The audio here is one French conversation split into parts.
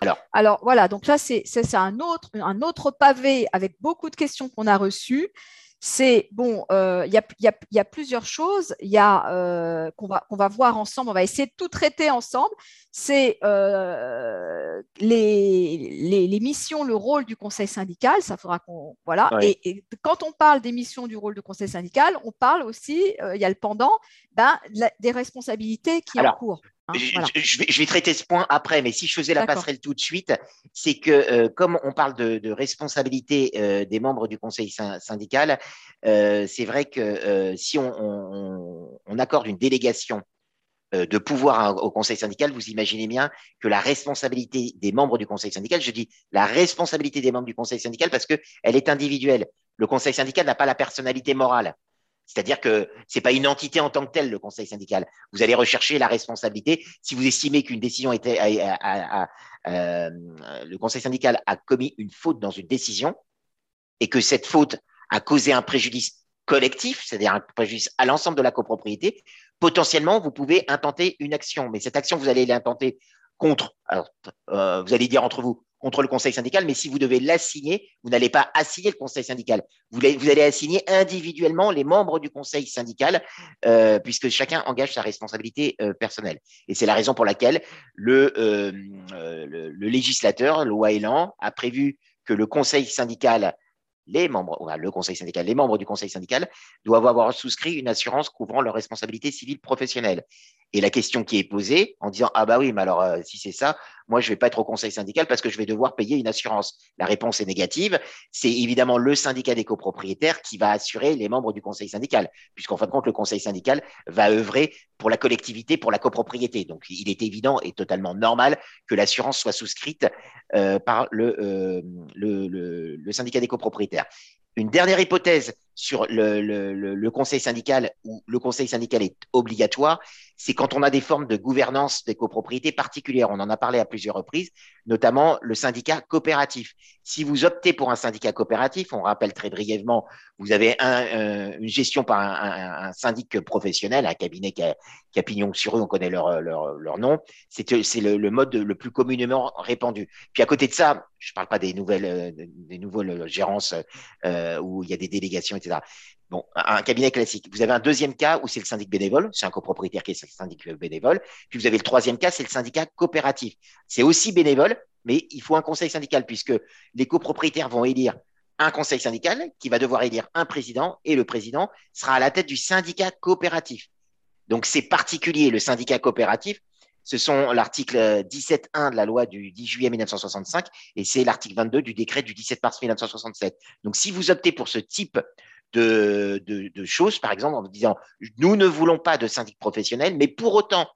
Alors, Alors voilà, donc là, c'est un autre, un autre pavé avec beaucoup de questions qu'on a reçues. C'est bon, euh, il y, a, y y plusieurs choses. Euh, qu'on va, voir ensemble. On va essayer de tout traiter ensemble. C'est euh, les, les, les missions, le rôle du conseil syndical. Ça faudra qu'on voilà. Ouais. Et, et quand on parle des missions du rôle du conseil syndical, on parle aussi. il y a le pendant ben, la- des responsabilités qui Alors, encourent. Hein, je, voilà. je- je vais, je vais traiter ce point après, mais si je faisais la passerelle tout de suite, c'est que euh, comme on parle de, de responsabilité euh, des membres du conseil syn- syndical, euh, c'est vrai que si on, on- on accorde une délégation de pouvoir au conseil syndical, vous imaginez bien que la responsabilité des membres du conseil syndical, je dis la responsabilité des membres du conseil syndical parce que elle est individuelle. Le conseil syndical n'a pas la personnalité morale. C'est-à-dire que c'est pas une entité en tant que telle, le conseil syndical. Vous allez rechercher la responsabilité. Si vous estimez qu'une décision était, euh, le conseil syndical a commis une faute dans une décision et que cette faute a causé un préjudice collectif, c'est-à-dire un préjudice à l'ensemble de la copropriété, potentiellement, vous pouvez intenter une action. Mais cette action, vous allez l'intenter contre, alors, euh, vous allez dire entre vous, contre le conseil syndical, mais si vous devez l'assigner, vous n'allez pas assigner le conseil syndical. Vous allez, assigner individuellement les membres du conseil syndical, euh, puisque chacun engage sa responsabilité euh, personnelle. Et c'est la raison pour laquelle le, euh, euh, le, législateur, loi Elan, a prévu que le conseil syndical, les membres, le conseil syndical, les membres du conseil syndical doivent avoir souscrit une assurance couvrant leurs responsabilités civiles professionnelles. Et la question qui est posée en disant ah bah oui mais alors euh, si c'est ça moi je vais pas être au conseil syndical parce que je vais devoir payer une assurance. La réponse est négative. C'est évidemment le syndicat des copropriétaires qui va assurer les membres du conseil syndical puisqu'en fin de compte le conseil syndical va œuvrer pour la collectivité pour la copropriété. Donc il est évident et totalement normal que l'assurance soit souscrite euh, par euh, le syndicat des copropriétaires. Une dernière hypothèse sur le, conseil syndical où le conseil syndical est obligatoire, c'est quand on a des formes de gouvernance des copropriétés particulières. On en a parlé à plusieurs reprises, notamment le syndicat coopératif. Si vous optez pour un syndicat coopératif, on rappelle très brièvement, vous avez euh, une gestion par un, syndic professionnel, un cabinet qui a, pignon sur eux, on connaît leur, nom. C'est le, mode le plus communément répandu. Puis à côté de ça, je ne parle pas des nouvelles, des nouvelles gérances euh, où il y a des délégations, etc. Bon, un cabinet classique. Vous avez un deuxième cas où c'est le syndic bénévole, c'est un copropriétaire qui est le syndic bénévole. Puis vous avez le troisième cas, c'est le syndicat coopératif. C'est aussi bénévole, mais il faut un conseil syndical puisque les copropriétaires vont élire un conseil syndical qui va devoir élire un président et le président sera à la tête du syndicat coopératif. Donc c'est particulier, le syndicat coopératif. Ce sont l'article 17.1 de la loi du 10 juillet 1965 et c'est l'article 22 du décret du 17 mars 1967. Donc si vous optez pour ce type de, choses, par exemple, en disant nous ne voulons pas de syndic professionnel, mais pour autant,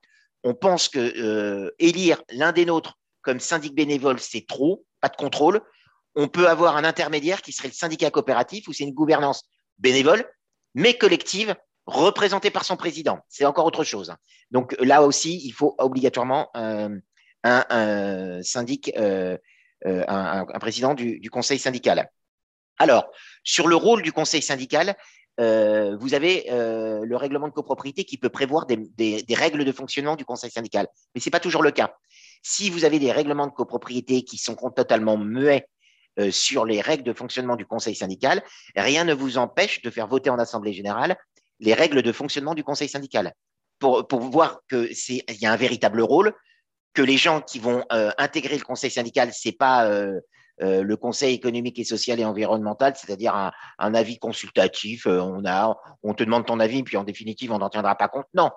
on pense que euh, élire l'un des nôtres comme syndic bénévole, c'est trop, pas de contrôle. On peut avoir un intermédiaire qui serait le syndicat coopératif où c'est une gouvernance bénévole, mais collective, représentée par son président. C'est encore autre chose. Donc là aussi, il faut obligatoirement euh, un, syndic, euh, un, un, président du, du conseil syndical. Alors, sur le rôle du conseil syndical, euh, vous avez euh, le règlement de copropriété qui peut prévoir des, règles de fonctionnement du conseil syndical. Mais ce n'est pas toujours le cas. Si vous avez des règlements de copropriété qui sont totalement muets euh, sur les règles de fonctionnement du conseil syndical, rien ne vous empêche de faire voter en Assemblée générale les règles de fonctionnement du conseil syndical pour, voir qu'il y a un véritable rôle, que les gens qui vont intégrer le conseil syndical, c'est pas euh, le Conseil économique et social et environnemental, c'est-à-dire un, avis consultatif. Euh, on, on te demande ton avis, puis en définitive, on n'en tiendra pas compte. Non.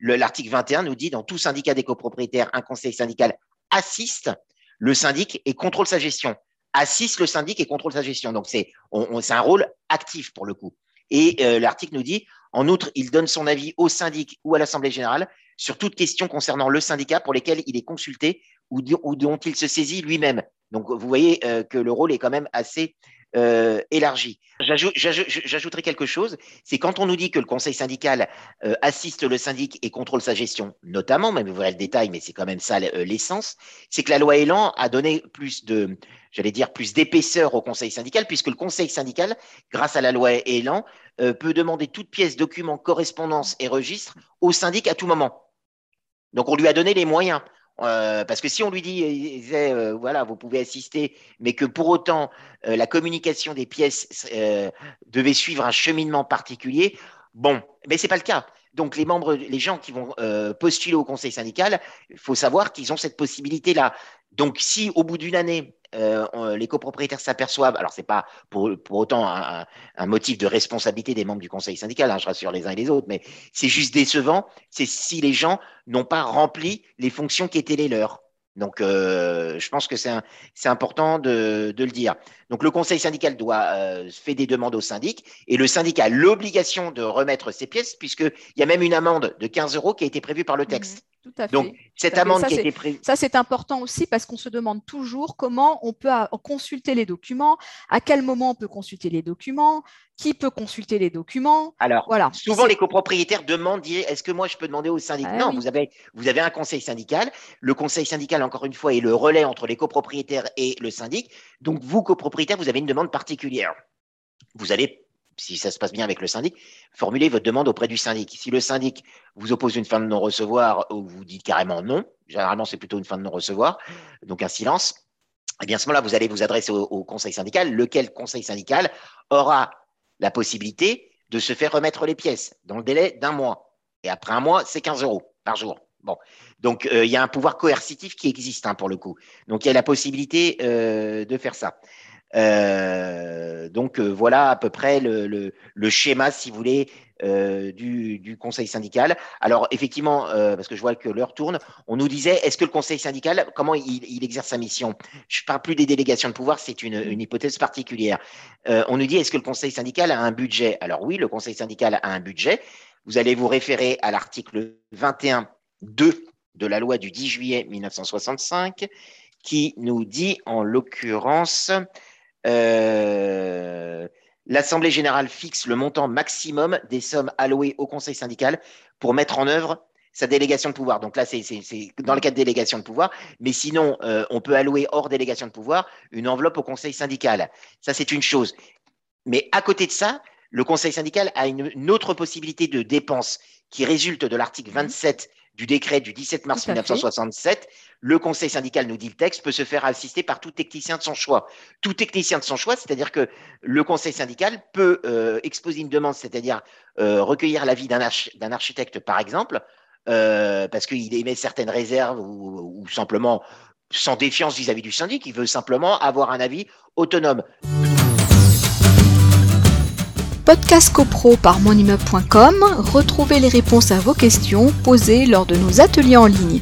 L'article 21 nous dit dans tout syndicat des copropriétaires, un conseil syndical assiste le syndic et contrôle sa gestion. Assiste le syndic et contrôle sa gestion. Donc, c'est un rôle actif pour le coup. Et euh, l'article nous dit, en outre, il donne son avis au syndic ou à l'Assemblée générale sur toute question concernant le syndicat pour lesquelles il est consulté ou, ou dont il se saisit lui-même. Donc, vous voyez euh, que le rôle est quand même assez euh, élargie. J'ajouterai quelque chose, c'est quand on nous dit que le conseil syndical euh, assiste le syndic et contrôle sa gestion, notamment, même vous verrez le détail, mais c'est quand même ça l'essence, c'est que la loi Elan a donné plus de, j'allais dire, plus d'épaisseur au conseil syndical, puisque le conseil syndical, grâce à la loi Elan, peut demander toute pièce, document, correspondance et registre au syndic à tout moment. Donc on lui a donné les moyens. Euh, parce que si on lui dit, euh, voilà, vous pouvez assister, mais que pour autant euh, la communication des pièces devait suivre un cheminement particulier, bon, mais c'est pas le cas. Donc les membres, les gens qui vont postuler au conseil syndical, il faut savoir qu'ils ont cette possibilité-là. Donc si au bout d'une année, euh, les copropriétaires s'aperçoivent, alors c'est pas pour, autant un, un, motif de responsabilité des membres du conseil syndical, hein, je rassure les uns et les autres, mais c'est juste décevant, c'est si les gens n'ont pas rempli les fonctions qui étaient les leurs. Donc, euh, je pense que c'est important de, de, le dire. Donc, le conseil syndical doit euh, faire des demandes au syndic et le syndic a l'obligation de remettre ses pièces puisqu'il y a même une amende de 15 euros qui a été prévue par le texte. Tout à fait. Donc, cette amende ça, qui a été prévue. Ça, c'est important aussi parce qu'on se demande toujours comment on peut consulter les documents, à quel moment on peut consulter les documents, qui peut consulter les documents. Alors, voilà. souvent, les copropriétaires demandent est-ce que moi, je peux demander au syndic? Ah Non, vous, avez, vous avez un conseil syndical. Le conseil syndical, encore une fois, est le relais entre les copropriétaires et le syndic. Donc, vous, copropriétaires, vous avez une demande particulière. Vous allez si ça se passe bien avec le syndic, formulez votre demande auprès du syndic. Si le syndic vous oppose une fin de non-recevoir ou vous dites carrément non, généralement c'est plutôt une fin de non-recevoir, donc un silence, eh bien à ce moment-là, vous allez vous adresser au, conseil syndical, lequel conseil syndical aura la possibilité de se faire remettre les pièces dans le délai d'un mois? Et après un mois, c'est 15 euros par jour. Bon, donc euh, il y a un pouvoir coercitif qui existe hein, pour le coup. Donc il y a la possibilité euh, de faire ça. Euh, donc euh, voilà à peu près le, schéma, si vous voulez, euh, du, conseil syndical. Alors effectivement, parce que je vois que l'heure tourne, on nous disait, est-ce que le conseil syndical, comment il, exerce sa mission? Je ne parle plus des délégations de pouvoir, c'est une, hypothèse particulière. On nous dit, est-ce que le conseil syndical a un budget? Alors oui, le conseil syndical a un budget. Vous allez vous référer à l'article 21.2 de la loi du 10 juillet 1965 qui nous dit en l'occurrence euh, L'Assemblée générale fixe le montant maximum des sommes allouées au conseil syndical pour mettre en œuvre sa délégation de pouvoir. Donc là, c'est dans le cas de délégation de pouvoir, mais sinon, euh, on peut allouer hors délégation de pouvoir une enveloppe au conseil syndical. Ça, c'est une chose. Mais à côté de ça, le conseil syndical a une, une autre possibilité de dépense qui résulte de l'article 27 mmh du décret du 17 mars 1967, le conseil syndical, nous dit le texte, peut se faire assister par tout technicien de son choix. Tout technicien de son choix, c'est-à-dire que le conseil syndical peut euh, exposer une demande, c'est-à-dire euh, recueillir l'avis d'un architecte, par exemple, euh, parce qu'il émet certaines réserves ou, ou simplement sans défiance vis-à-vis -vis du syndic, il veut simplement avoir un avis autonome. Podcast CoPro par monimmeuble.com, retrouvez les réponses à vos questions posées lors de nos ateliers en ligne.